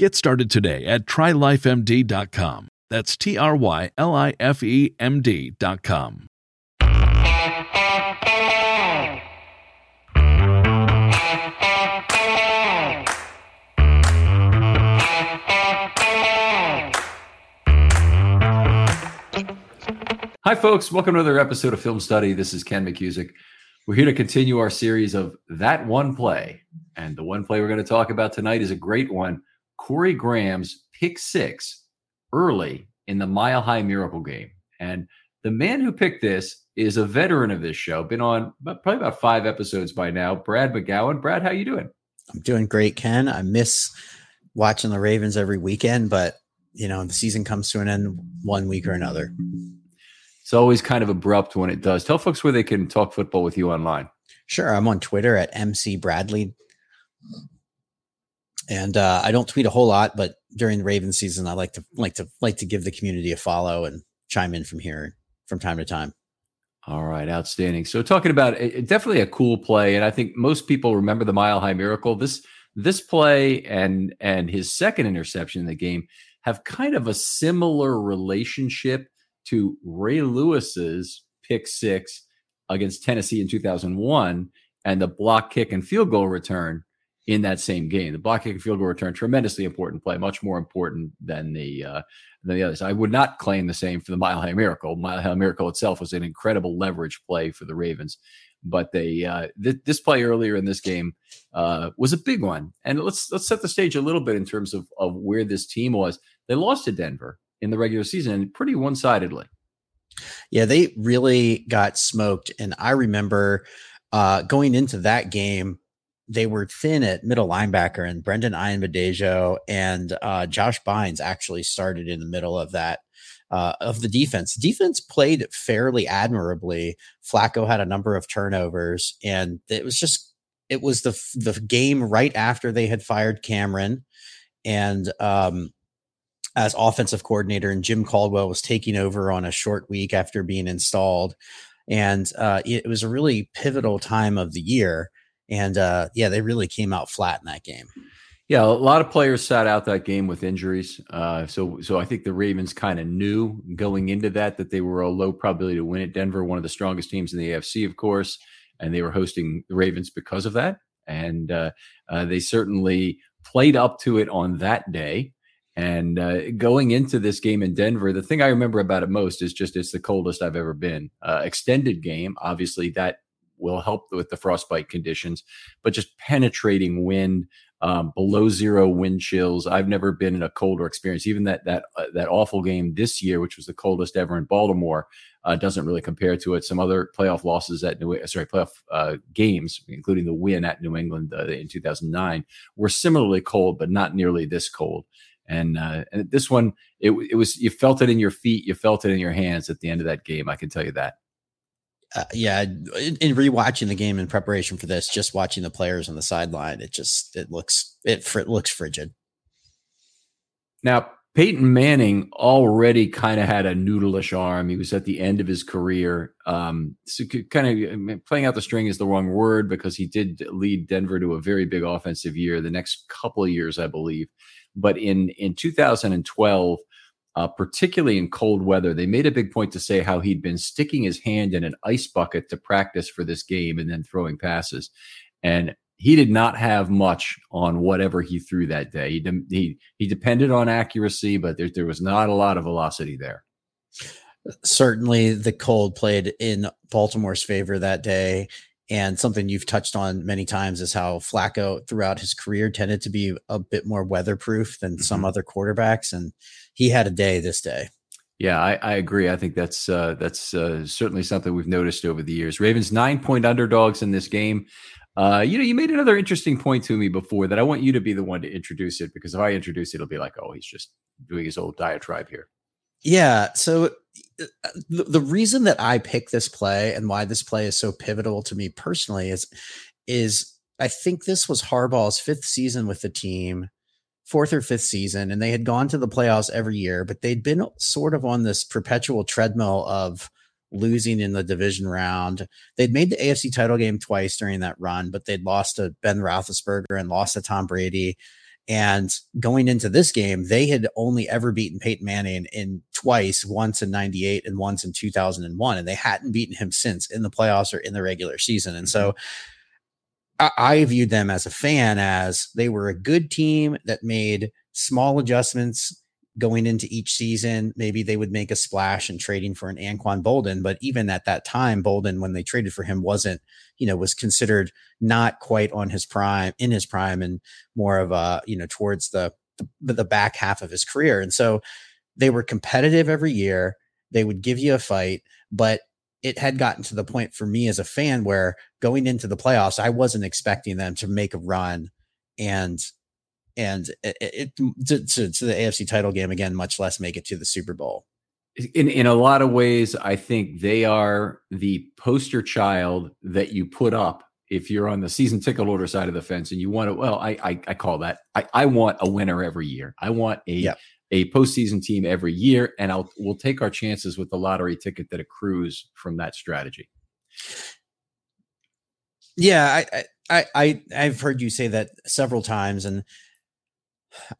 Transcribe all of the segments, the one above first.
Get started today at trylifemd.com. That's T R Y L I F E M D.com. Hi, folks. Welcome to another episode of Film Study. This is Ken McKusick. We're here to continue our series of That One Play. And the one play we're going to talk about tonight is a great one Corey Graham's pick six early in the Mile High Miracle game. And the man who picked this is a veteran of this show, been on probably about five episodes by now. Brad McGowan. Brad, how you doing? I'm doing great, Ken. I miss watching the Ravens every weekend, but you know, the season comes to an end one week or another. It's always kind of abrupt when it does. Tell folks where they can talk football with you online. Sure. I'm on Twitter at MC Bradley. And uh, I don't tweet a whole lot, but during the Raven season, I like to like to like to give the community a follow and chime in from here from time to time. All right, outstanding. So talking about it, definitely a cool play, and I think most people remember the Mile High Miracle. This this play and and his second interception in the game have kind of a similar relationship to Ray Lewis's pick six against Tennessee in 2001 and the block kick and field goal return in that same game. The block kick and field goal return, tremendously important play, much more important than the uh, than the others. I would not claim the same for the Mile High Miracle. Mile High Miracle itself was an incredible leverage play for the Ravens, but they uh, th- this play earlier in this game uh, was a big one. And let's let's set the stage a little bit in terms of of where this team was. They lost to Denver in the regular season pretty one sidedly. Yeah, they really got smoked. And I remember uh, going into that game, they were thin at middle linebacker, and Brendon Ayanbadejo and uh, Josh Bynes actually started in the middle of that. Uh, of the defense, defense played fairly admirably. Flacco had a number of turnovers, and it was just it was the the game right after they had fired Cameron, and um, as offensive coordinator, and Jim Caldwell was taking over on a short week after being installed. And uh, it was a really pivotal time of the year. And uh, yeah, they really came out flat in that game. Yeah, a lot of players sat out that game with injuries. Uh, so, so I think the Ravens kind of knew going into that that they were a low probability to win at Denver, one of the strongest teams in the AFC, of course, and they were hosting the Ravens because of that. And uh, uh, they certainly played up to it on that day. And uh, going into this game in Denver, the thing I remember about it most is just it's the coldest I've ever been. Uh, extended game, obviously, that will help with the frostbite conditions, but just penetrating wind, um, below zero wind chills. I've never been in a colder experience. Even that that uh, that awful game this year, which was the coldest ever in Baltimore, uh, doesn't really compare to it. Some other playoff losses at New sorry playoff uh, games, including the win at New England uh, in 2009, were similarly cold, but not nearly this cold. And, uh, and this one, it, it was you felt it in your feet, you felt it in your hands at the end of that game. I can tell you that. Uh, yeah, in, in, rewatching the game in preparation for this, just watching the players on the sideline, it just it looks it, it looks frigid. Now, Peyton Manning already kind of had a noodleish arm. He was at the end of his career. Um, so kind of playing out the string is the wrong word because he did lead Denver to a very big offensive year the next couple of years, I believe. But in in 2012, uh, particularly in cold weather, they made a big point to say how he'd been sticking his hand in an ice bucket to practice for this game and then throwing passes. And he did not have much on whatever he threw that day. He de- he, he depended on accuracy, but there, there was not a lot of velocity there. Certainly, the cold played in Baltimore's favor that day. And something you've touched on many times is how Flacco throughout his career tended to be a bit more weatherproof than mm-hmm. some other quarterbacks. And he had a day this day. Yeah, I, I agree. I think that's uh, that's uh, certainly something we've noticed over the years. Ravens nine point underdogs in this game. Uh, you know, you made another interesting point to me before that I want you to be the one to introduce it because if I introduce it, it'll be like, oh, he's just doing his old diatribe here. Yeah. So the, reason that I pick this play and why this play is so pivotal to me personally is is I think this was Harbaugh's fifth season with the team, fourth or fifth season, and they had gone to the playoffs every year, but they'd been sort of on this perpetual treadmill of losing in the division round. They'd made the AFC title game twice during that run, but they'd lost to Ben Roethlisberger and lost to Tom Brady. And going into this game, they had only ever beaten Peyton Manning in twice, once in 98 and once in 2001. And they hadn't beaten him since in the playoffs or in the regular season. And so. I, I viewed them as a fan as they were a good team that made small adjustments going into each season, maybe they would make a splash and trading for an Anquan Boldin. But even at that time, Boldin, when they traded for him, wasn't, you know, was considered not quite on his prime, in his prime, and more of a, you know, towards the the, the back half of his career. And so they were competitive every year. They would give you a fight, but it had gotten to the point for me as a fan where going into the playoffs, I wasn't expecting them to make a run and and it, it to, to, to the AFC title game again, much less make it to the Super Bowl. In in a lot of ways, I think they are the poster child that you put up if you're on the season ticket holder side of the fence and you want to. Well, I I, I call that I, I want a winner every year. I want a yep. a postseason team every year, and I'll we'll take our chances with the lottery ticket that accrues from that strategy. Yeah, I I I I've heard you say that several times, and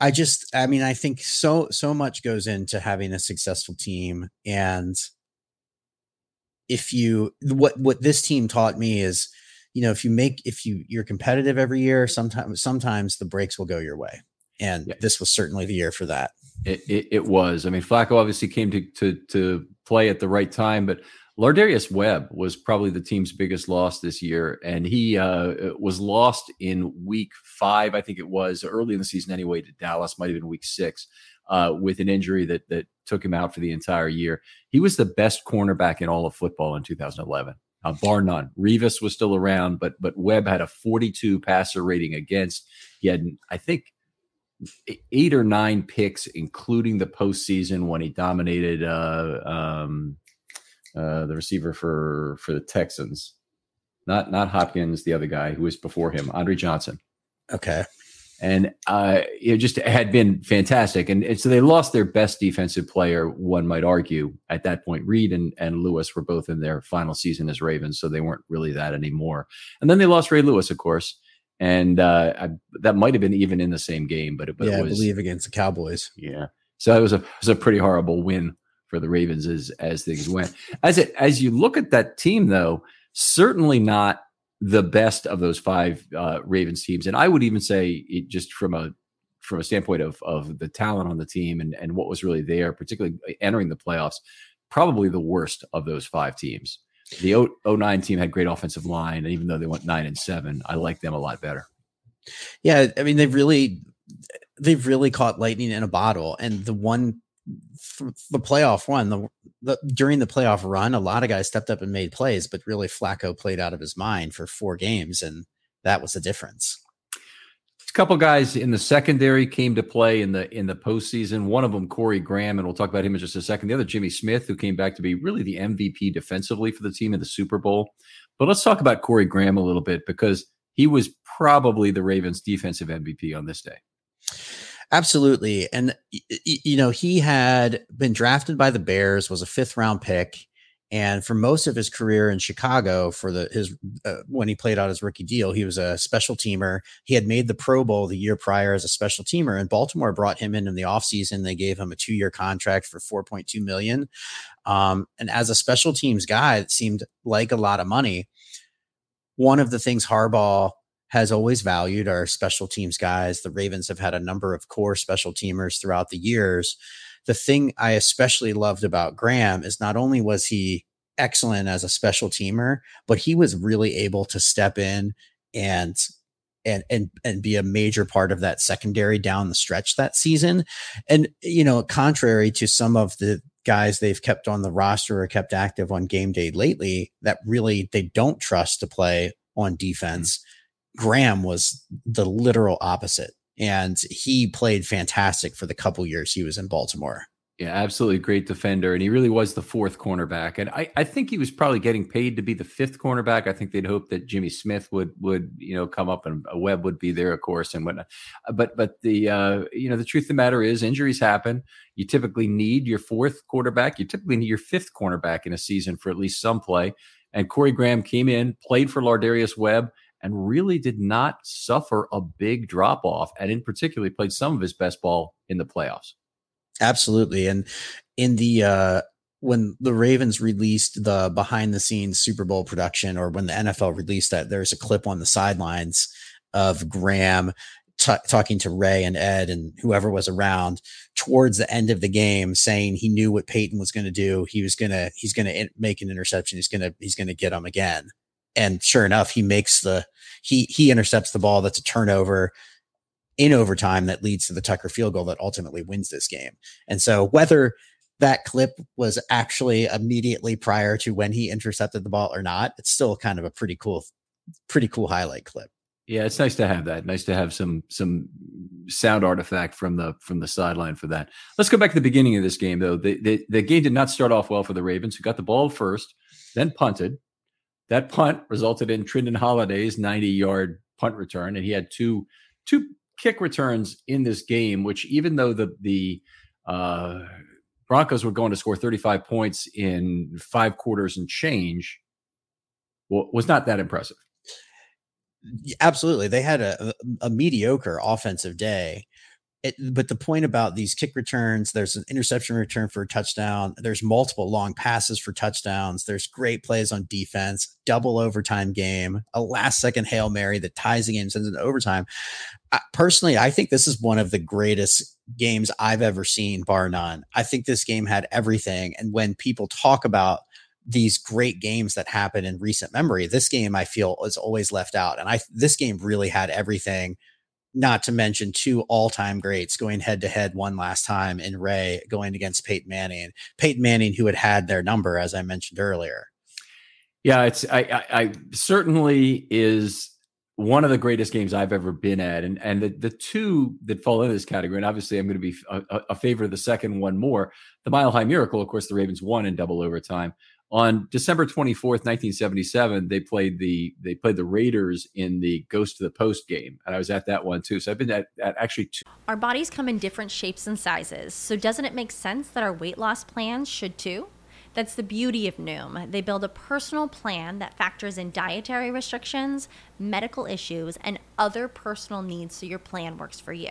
I just, I mean, I think so, so much goes into having a successful team. And if you, what, what this team taught me is, you know, if you make, if you, you're competitive every year, sometimes, sometimes the breaks will go your way. And yeah. this was certainly the year for that. It, it, it was. I mean, Flacco obviously came to, to, to play at the right time, but Lardarius Webb was probably the team's biggest loss this year, and he uh, was lost in week five, I think it was early in the season anyway, to Dallas, might have been week six, uh, with an injury that that took him out for the entire year. He was the best cornerback in all of football in 2011, uh, bar none. Revis was still around, but but Webb had a 42 passer rating against. He had, I think, eight or nine picks, including the postseason when he dominated. Uh, um, uh, the receiver for for the Texans. Not not Hopkins, the other guy who was before him, Andre Johnson. Okay. And uh, it just had been fantastic. And, and, so they lost their best defensive player, one might argue, at that point. Reed and, and Lewis were both in their final season as Ravens, so they weren't really that anymore. And then they lost Ray Lewis, of course. And uh, I, that might have been even in the same game, but, it, but yeah, it was, I believe against the Cowboys. Yeah. So it was a it was a pretty horrible win for the Ravens as as things went. As it as you look at that team, though, certainly not the best of those five uh, Ravens teams, and I would even say it just from a from a standpoint of of the talent on the team and and what was really there, particularly entering the playoffs, probably the worst of those five teams. The 09 team had great offensive line, and even though they went nine and seven, I like them a lot better. Yeah, I mean they've really they've really caught lightning in a bottle. And the one the playoff one, the, the during the playoff run, a lot of guys stepped up and made plays, but really Flacco played out of his mind for four games, and that was the difference. A couple guys in the secondary came to play in the in the postseason. One of them, Corey Graham, and we'll talk about him in just a second. The other, Jimmy Smith, who came back to be really the MVP defensively for the team in the Super Bowl. But let's talk about Corey Graham a little bit because he was probably the Ravens' defensive MVP on this day. Absolutely. And, you know, he had been drafted by the Bears, was a fifth round pick. And for most of his career in Chicago, for the his uh, when he played out his rookie deal, he was a special teamer. He had made the Pro Bowl the year prior as a special teamer, and Baltimore brought him in in the offseason. They gave him a two year contract for four point two million. Um, and as a special teams guy, it seemed like a lot of money. One of the things Harbaugh has always valued our special teams guys. The Ravens have had a number of core special teamers throughout the years. The thing I especially loved about Graham is not only was he excellent as a special teamer, but he was really able to step in and and and and be a major part of that secondary down the stretch that season. And you know, contrary to some of the guys they've kept on the roster or kept active on game day lately that really they don't trust to play on defense. Mm-hmm Graham was the literal opposite. And he played fantastic for the couple years he was in Baltimore. Yeah, absolutely great defender. And he really was the fourth cornerback. And I, I think he was probably getting paid to be the fifth cornerback. I think they'd hope that Jimmy Smith would would, you know, come up and a Webb would be there, of course, and whatnot. Uh, but but the uh, you know, the truth of the matter is injuries happen. You typically need your fourth quarterback. You typically need your fifth cornerback in a season for at least some play. And Corey Graham came in, played for Lardarius Webb, and really did not suffer a big drop off. And in particular, he played some of his best ball in the playoffs. Absolutely. And in the, uh, when the Ravens released the behind the scenes Super Bowl production, or when the NFL released that, there's a clip on the sidelines of Graham T- talking to Ray and Ed and whoever was around towards the end of the game, saying he knew what Peyton was going to do. He was gonna he's gonna make an interception. He's gonna he's gonna get him again and sure enough, he makes the he he intercepts the ball that's a turnover in overtime that leads to the Tucker field goal that ultimately wins this game. And so whether that clip was actually immediately prior to when he intercepted the ball or not, it's still kind of a pretty cool pretty cool highlight clip. Yeah, it's nice to have that. Nice to have some some sound artifact from the from the sideline for that. Let's go back to the beginning of this game though. The, the the game did not start off well for the Ravens, who got the ball first, then punted, that punt resulted in Trindon Holliday's 90 yard punt return, and he had two two kick returns in this game. Which even though the the uh, Broncos were going to score 35 points in five quarters and change, well, was not that impressive. Absolutely, they had a, a mediocre offensive day, it, but the point about these kick returns, there's an interception return for a touchdown. There's multiple long passes for touchdowns. There's great plays on defense, double overtime game, a last second Hail Mary that ties the game, sends it to overtime. I, personally, I think this is one of the greatest games I've ever seen, bar none. I think this game had everything. And when people talk about these great games that happen in recent memory, this game I feel is always left out. And I this game really had everything not to mention two all-time greats going head to head one last time in Ray going against Peyton Manning. Peyton Manning, who had had their number, as I mentioned earlier. Yeah, it's I, I, I certainly is one of the greatest games I've ever been at, and and the, the two that fall into this category, and obviously I'm going to be a, a favor of the second one more. The Mile High Miracle, of course, the Ravens won in double overtime on December 24th, 1977, they played the they played the Raiders in the Ghost to the Post game, and I was at that one too. So I've been at, at actually two. Our bodies come in different shapes and sizes, so doesn't it make sense that our weight loss plans should too? That's the beauty of Noom. They build a personal plan that factors in dietary restrictions, medical issues, and other personal needs so your plan works for you.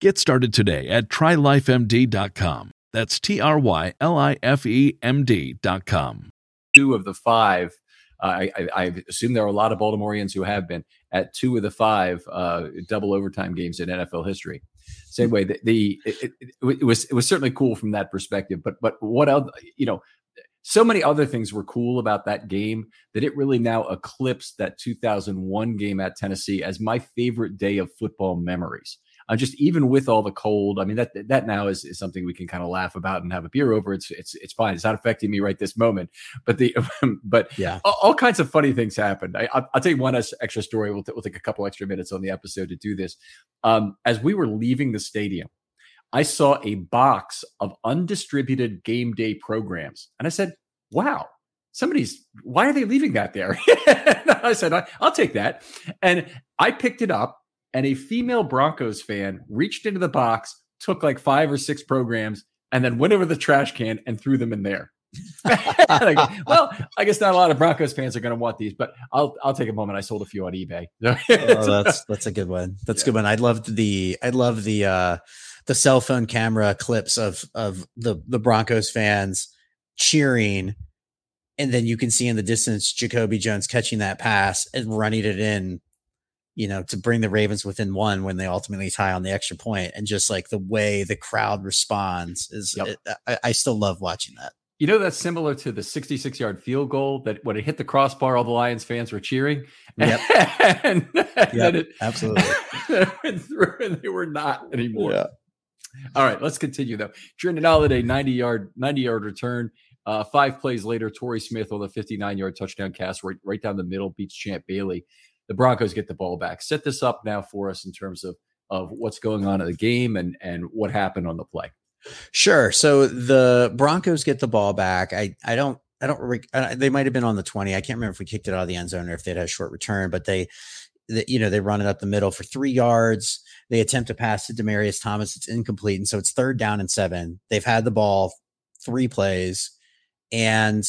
Get started today at trylifemd.com. That's T R Y L I F E M D.com. Two of the five, uh, I, I, assume there are a lot of Baltimoreans who have been at two of the five uh, double overtime games in NFL history. Same way, the, the it, it, it was it was certainly cool from that perspective. But but what else? You know, so many other things were cool about that game that it really now eclipsed that 2001 game at Tennessee as my favorite day of football memories uh, just even with all the cold, I mean that that now is, is something we can kind of laugh about and have a beer over. It's it's it's fine. It's not affecting me right this moment. But the but yeah, all, all kinds of funny things happened. I, will tell you one extra story. We'll, t- we'll take a couple extra minutes on the episode to do this. Um, as we were leaving the stadium, I saw a box of undistributed game day programs, and I said, "Wow." Somebody's why are they leaving that there? I said, I'll take that. And I picked it up and a female Broncos fan reached into the box, took like five or six programs, and then went over the trash can and threw them in there. I well, I guess not a lot of Broncos fans are going to want these, but I'll I'll take a moment. I sold a few on eBay. oh, that's that's a good one. That's yeah. a good one. I loved the I love the uh the cell phone camera clips of of the the Broncos fans cheering, and then you can see in the distance Jacoby Jones catching that pass and running it in you know, to bring the Ravens within one when they ultimately tie on the extra point, and just like the way the crowd responds is, yep. it, I, I, still love watching that. You know, that's similar to the 66 yard field goal that when it hit the crossbar, all the Lions fans were cheering. Yep. and, yep, it, absolutely. went through and they were not anymore. Yeah. All right, let's continue though. Trindon Holliday, 90 yard, 90 yard return. Uh, five plays later, Torrey Smith on the 59 yard touchdown cast right, right down the middle beats Champ Bailey the Broncos get the ball back. Set this up now for us in terms of of what's going on in the game and and what happened on the play. Sure. So the Broncos get the ball back. I I don't I don't re- they might have been on the 20. I can't remember if we kicked it out of the end zone or if they had a short return, but they, they you know, they run it up the middle for 3 yards. They attempt to pass to Demaryius Thomas. It's incomplete and so it's third down and 7. They've had the ball 3 plays and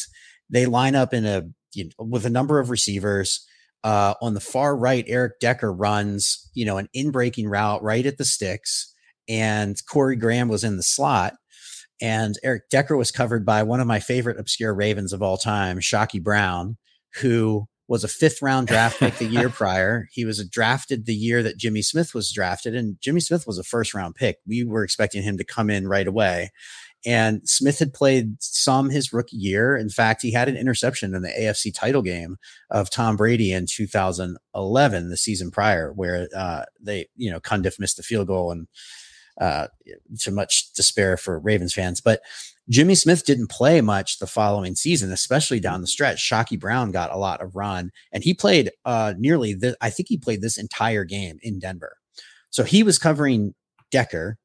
they line up in a you know, with a number of receivers uh, on the far right, Eric Decker runs, you know, an in-breaking route right at the sticks, and Corey Graham was in the slot. And Eric Decker was covered by one of my favorite obscure Ravens of all time, Chykie Brown, who was a fifth round draft pick the year prior. He was drafted the year that Jimmy Smith was drafted, and Jimmy Smith was a first round pick. We were expecting him to come in right away. And Smith had played some his rookie year. In fact, he had an interception in the AFC title game of Tom Brady in 2011, the season prior, where uh, they, you know, Cundiff missed the field goal and uh, to much despair for Ravens fans. But Jimmy Smith didn't play much the following season, especially down the stretch. Chykie Brown got a lot of run, and he played uh, nearly. The, I think he played this entire game in Denver. So he was covering Decker.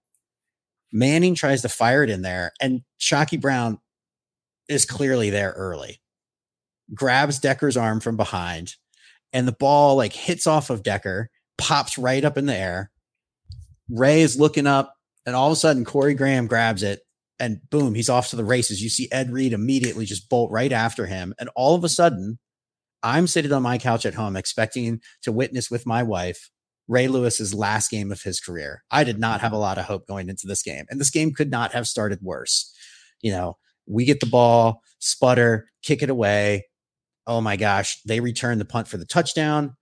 Manning tries to fire it in there, and Chykie Brown is clearly there early. Grabs Decker's arm from behind, and the ball like hits off of Decker, pops right up in the air. Ray is looking up, and all of a sudden Corey Graham grabs it, and boom, he's off to the races. You see Ed Reed immediately just bolt right after him, and all of a sudden, I'm sitting on my couch at home expecting to witness with my wife Ray Lewis's last game of his career. I did not have a lot of hope going into this game, and this game could not have started worse. You know, we get the ball, sputter, kick it away. Oh my gosh, they return the punt for the touchdown.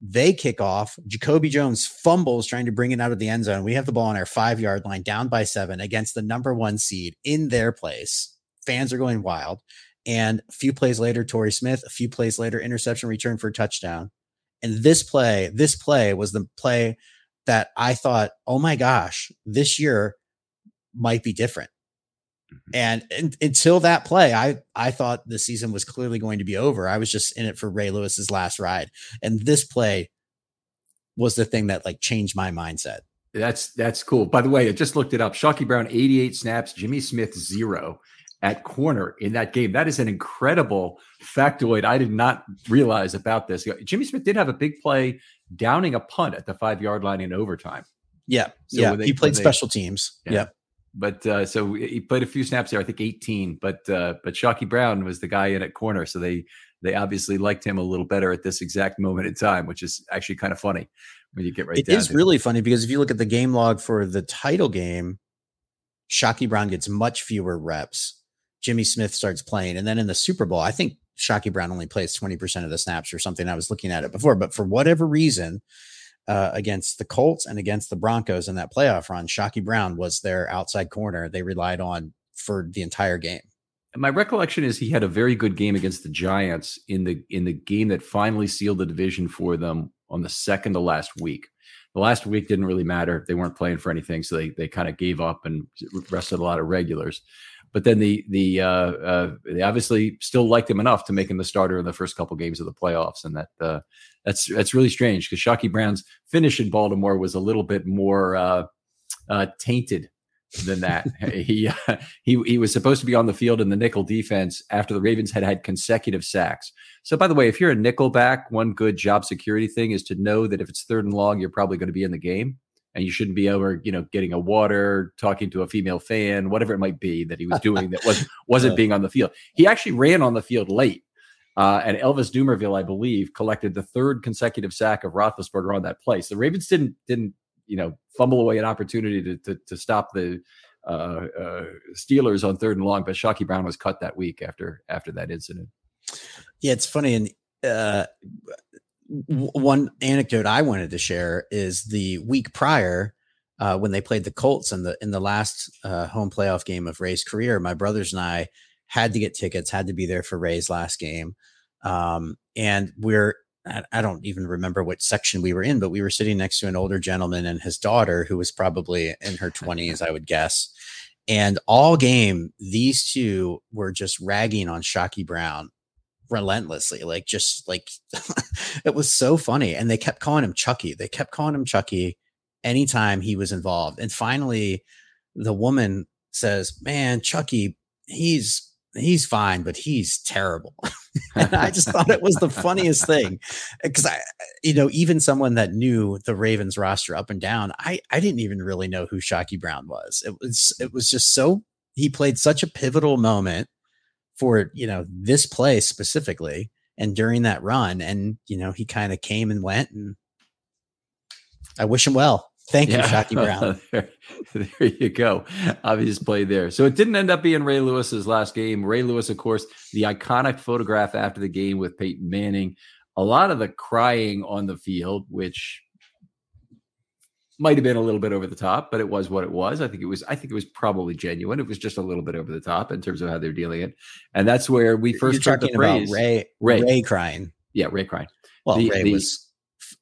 They kick off. Jacoby Jones fumbles trying to bring it out of the end zone. We have the ball on our five yard line, down by seven against the number one seed in their place. Fans are going wild. And a few plays later, Torrey Smith, a few plays later, interception return for a touchdown. And this play, this play was the play that I thought, oh my gosh, this year might be different. Mm-hmm. And, and, until that play, I I thought the season was clearly going to be over. I was just in it for Ray Lewis's last ride, and this play was the thing that like changed my mindset. That's that's cool. By the way, I just looked it up. Chykie Brown, 88 snaps, Jimmy Smith zero at corner in that game. That is an incredible factoid. I did not realize about this. Jimmy Smith did have a big play downing a punt at the five yard line in overtime. Yeah, so yeah. They, he played special teams. Yeah. Yep. But uh, so he played a few snaps there. I think 18. But uh, but Chykie Brown was the guy in at corner, so they they obviously liked him a little better at this exact moment in time, which is actually kind of funny when you get right. It is really funny because if you look at the game log for the title game, Chykie Brown gets much fewer reps. Jimmy Smith starts playing, and then in the Super Bowl, I think Chykie Brown only plays 20% of the snaps or something. I was looking at it before, but for whatever reason, uh, against the Colts and against the Broncos in that playoff run, Chykie Brown was their outside corner they relied on for the entire game. My recollection is he had a very good game against the Giants in the in the game that finally sealed the division for them on the second to last week. The last week didn't really matter; they weren't playing for anything, so they they kind of gave up and rested a lot of regulars. But then the the uh, uh, they obviously still liked him enough to make him the starter in the first couple games of the playoffs, and that uh, that's that's really strange because Chykie Brown's finish in Baltimore was a little bit more uh, uh, tainted than that. he uh, he he was supposed to be on the field in the nickel defense after the Ravens had had consecutive sacks. So, by the way, if you're a nickel back, one good job security thing is to know that if it's third and long, you're probably going to be in the game and you shouldn't be over, you know, getting a water, talking to a female fan, whatever it might be that he was doing that was wasn't being on the field. He actually ran on the field late. Uh, and Elvis Dumervil, I believe, collected the third consecutive sack of Roethlisberger on that play. So the Ravens didn't didn't you know fumble away an opportunity to to, to stop the uh, uh, Steelers on third and long, but Chykie Brown was cut that week after after that incident. Yeah, it's funny, and uh, one anecdote I wanted to share is the week prior uh, when they played the Colts in the in the last uh, home playoff game of Ray's career. My brothers and I had to get tickets, had to be there for Ray's last game, um, and we're I don't even remember what section we were in, but we were sitting next to an older gentleman and his daughter, who was probably in her 20s, I would guess. And all game, these two were just ragging on Chykie Brown relentlessly. Like just like it was so funny. And they kept calling him Chucky. They kept calling him Chucky anytime he was involved. And finally the woman says, Man, Chucky, he's he's fine, but he's terrible. and I just thought it was the funniest thing. Uh, Cause I, you know, even someone that knew the Ravens roster up and down, I, I didn't even really know who Chykie Brown was. It was, it was just so, he played such a pivotal moment for you know this play specifically and during that run and you know he kind of came and went and i wish him well. Thank yeah. you Chykie brown. There, there, you go. Obvious play there. So it didn't end up being ray lewis's last game. Ray lewis of course the iconic photograph after the game with peyton manning. A lot of the crying on the field which might have been a little bit over the top, but it was what it was. I think it was. I think it was probably genuine. It was just a little bit over the top in terms of how they're dealing it, and that's where we 1st talking about Ray, Ray, Ray crying. Yeah, Ray crying. Well, the, Ray the, was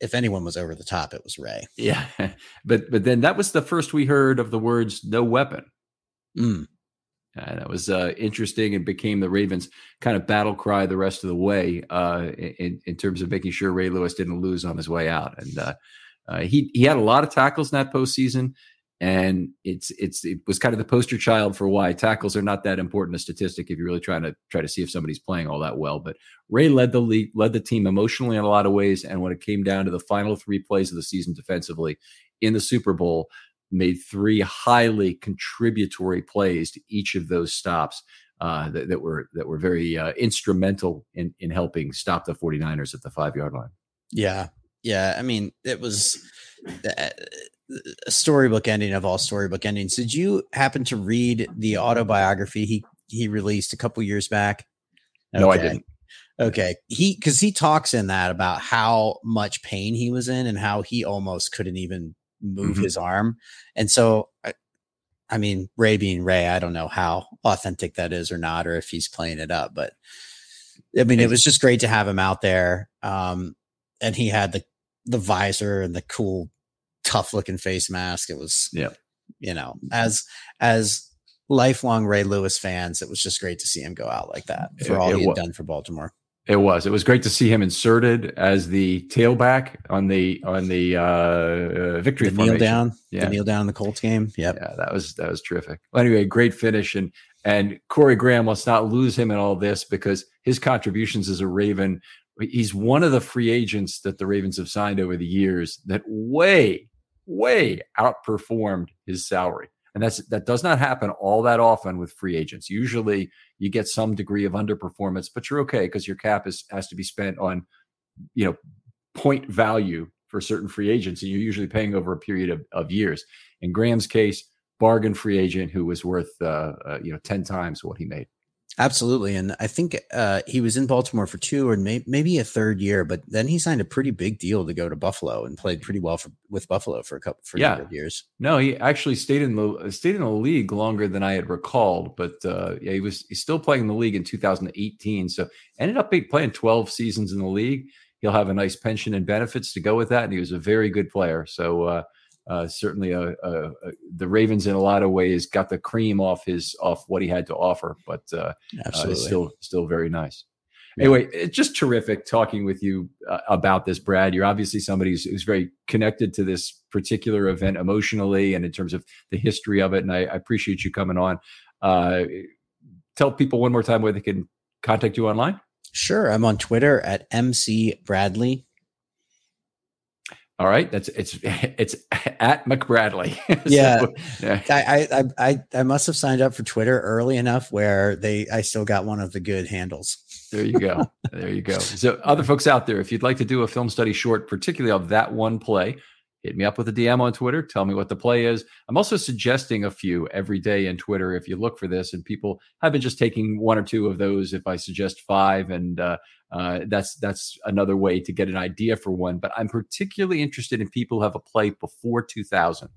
if anyone was over the top, it was Ray. Yeah, but but then that was the first we heard of the words "no weapon." Mm. Uh, that was uh, interesting and became the Ravens' kind of battle cry the rest of the way uh, in, in terms of making sure Ray Lewis didn't lose on his way out. And uh, he he had a lot of tackles in that postseason, and it's it's it was kind of the poster child for why tackles are not that important a statistic if you're really trying to try to see if somebody's playing all that well. But Ray led the league, led the team emotionally in a lot of ways, and when it came down to the final three plays of the season defensively in the Super Bowl made three highly contributory plays to each of those stops uh, that, that, were that were very uh, instrumental in in helping stop the 49ers at the five yard line. Yeah, yeah. I mean, it was a storybook ending of all storybook endings. Did you happen to read the autobiography he he released a couple years back? Okay. No, I didn't. Okay. He because he talks in that about how much pain he was in and how he almost couldn't even move mm-hmm. his arm. And so, I, I mean, Ray being Ray, I don't know how authentic that is or not, or if he's playing it up, but I mean, it was just great to have him out there. Um, and he had the, the visor and the cool, tough looking face mask. It was, yeah, you know, as, as lifelong Ray Lewis fans, it was just great to see him go out like that for all he had done for Baltimore. It was. It was great to see him inserted as the tailback on the on the uh, uh victory the kneel down. Yeah, the kneel down in the Colts game. Yep. Yeah, that was that was terrific. Well, anyway, great finish and and Corey Graham. Let's not lose him in all this because his contributions as a Raven. He's one of the free agents that the Ravens have signed over the years that way, way outperformed his salary and that's that does not happen all that often with free agents. Usually, you get some degree of underperformance, but you're okay because your cap is has to be spent on, you know, point value for certain free agents, and you're usually paying over a period of, of years. In Graham's case, bargain free agent who was worth uh, uh, you know ten times what he made. Absolutely, and I think uh, he was in Baltimore for two or may- maybe a third year, but then he signed a pretty big deal to go to Buffalo and played pretty well for, with Buffalo for a couple for yeah. years. No, he actually stayed in the stayed in the league longer than I had recalled, but uh, yeah, he was he's still playing in the league in 2018. So ended up playing 12 seasons in the league. He'll have a nice pension and benefits to go with that, and he was a very good player. So. Uh, uh, certainly a, a, a, the Ravens in a lot of ways got the cream off his off what he had to offer, but uh, uh, still still very nice. Yeah. Anyway, it's just terrific talking with you uh, about this, Brad. You're obviously somebody who's, who's, very connected to this particular event emotionally and in terms of the history of it, and I, I appreciate you coming on. Uh, tell people one more time where they can contact you online. Sure, I'm on Twitter at MC Bradley. All right, that's it's it's at McBradley. yeah, yeah. I, I I I must have signed up for Twitter early enough where they I still got one of the good handles. There you go. there you go. So, other folks out there, if you'd like to do a film study short, particularly of that one play, hit me up with a DM on Twitter. Tell me what the play is. I'm also suggesting a few every day in Twitter if you look for this. And people have been just taking one or two of those. If I suggest five, and uh, uh, that's that's another way to get an idea for one. But I'm particularly interested in people who have a play before 2000.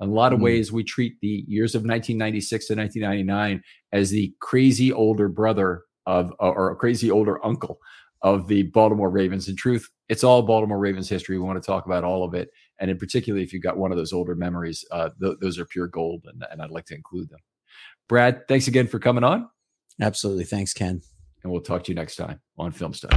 In a lot of mm. ways, we treat the years of 1996 to 1999 as the crazy older brother of, or a crazy older uncle of the Baltimore Ravens. In truth, it's all Baltimore Ravens history. We want to talk about all of it. And in particular, if you've got one of those older memories, uh, th- those are pure gold, and, and I'd like to include them. Brad, thanks again for coming on. Absolutely. Thanks, Ken. And we'll talk to you next time on Film Study.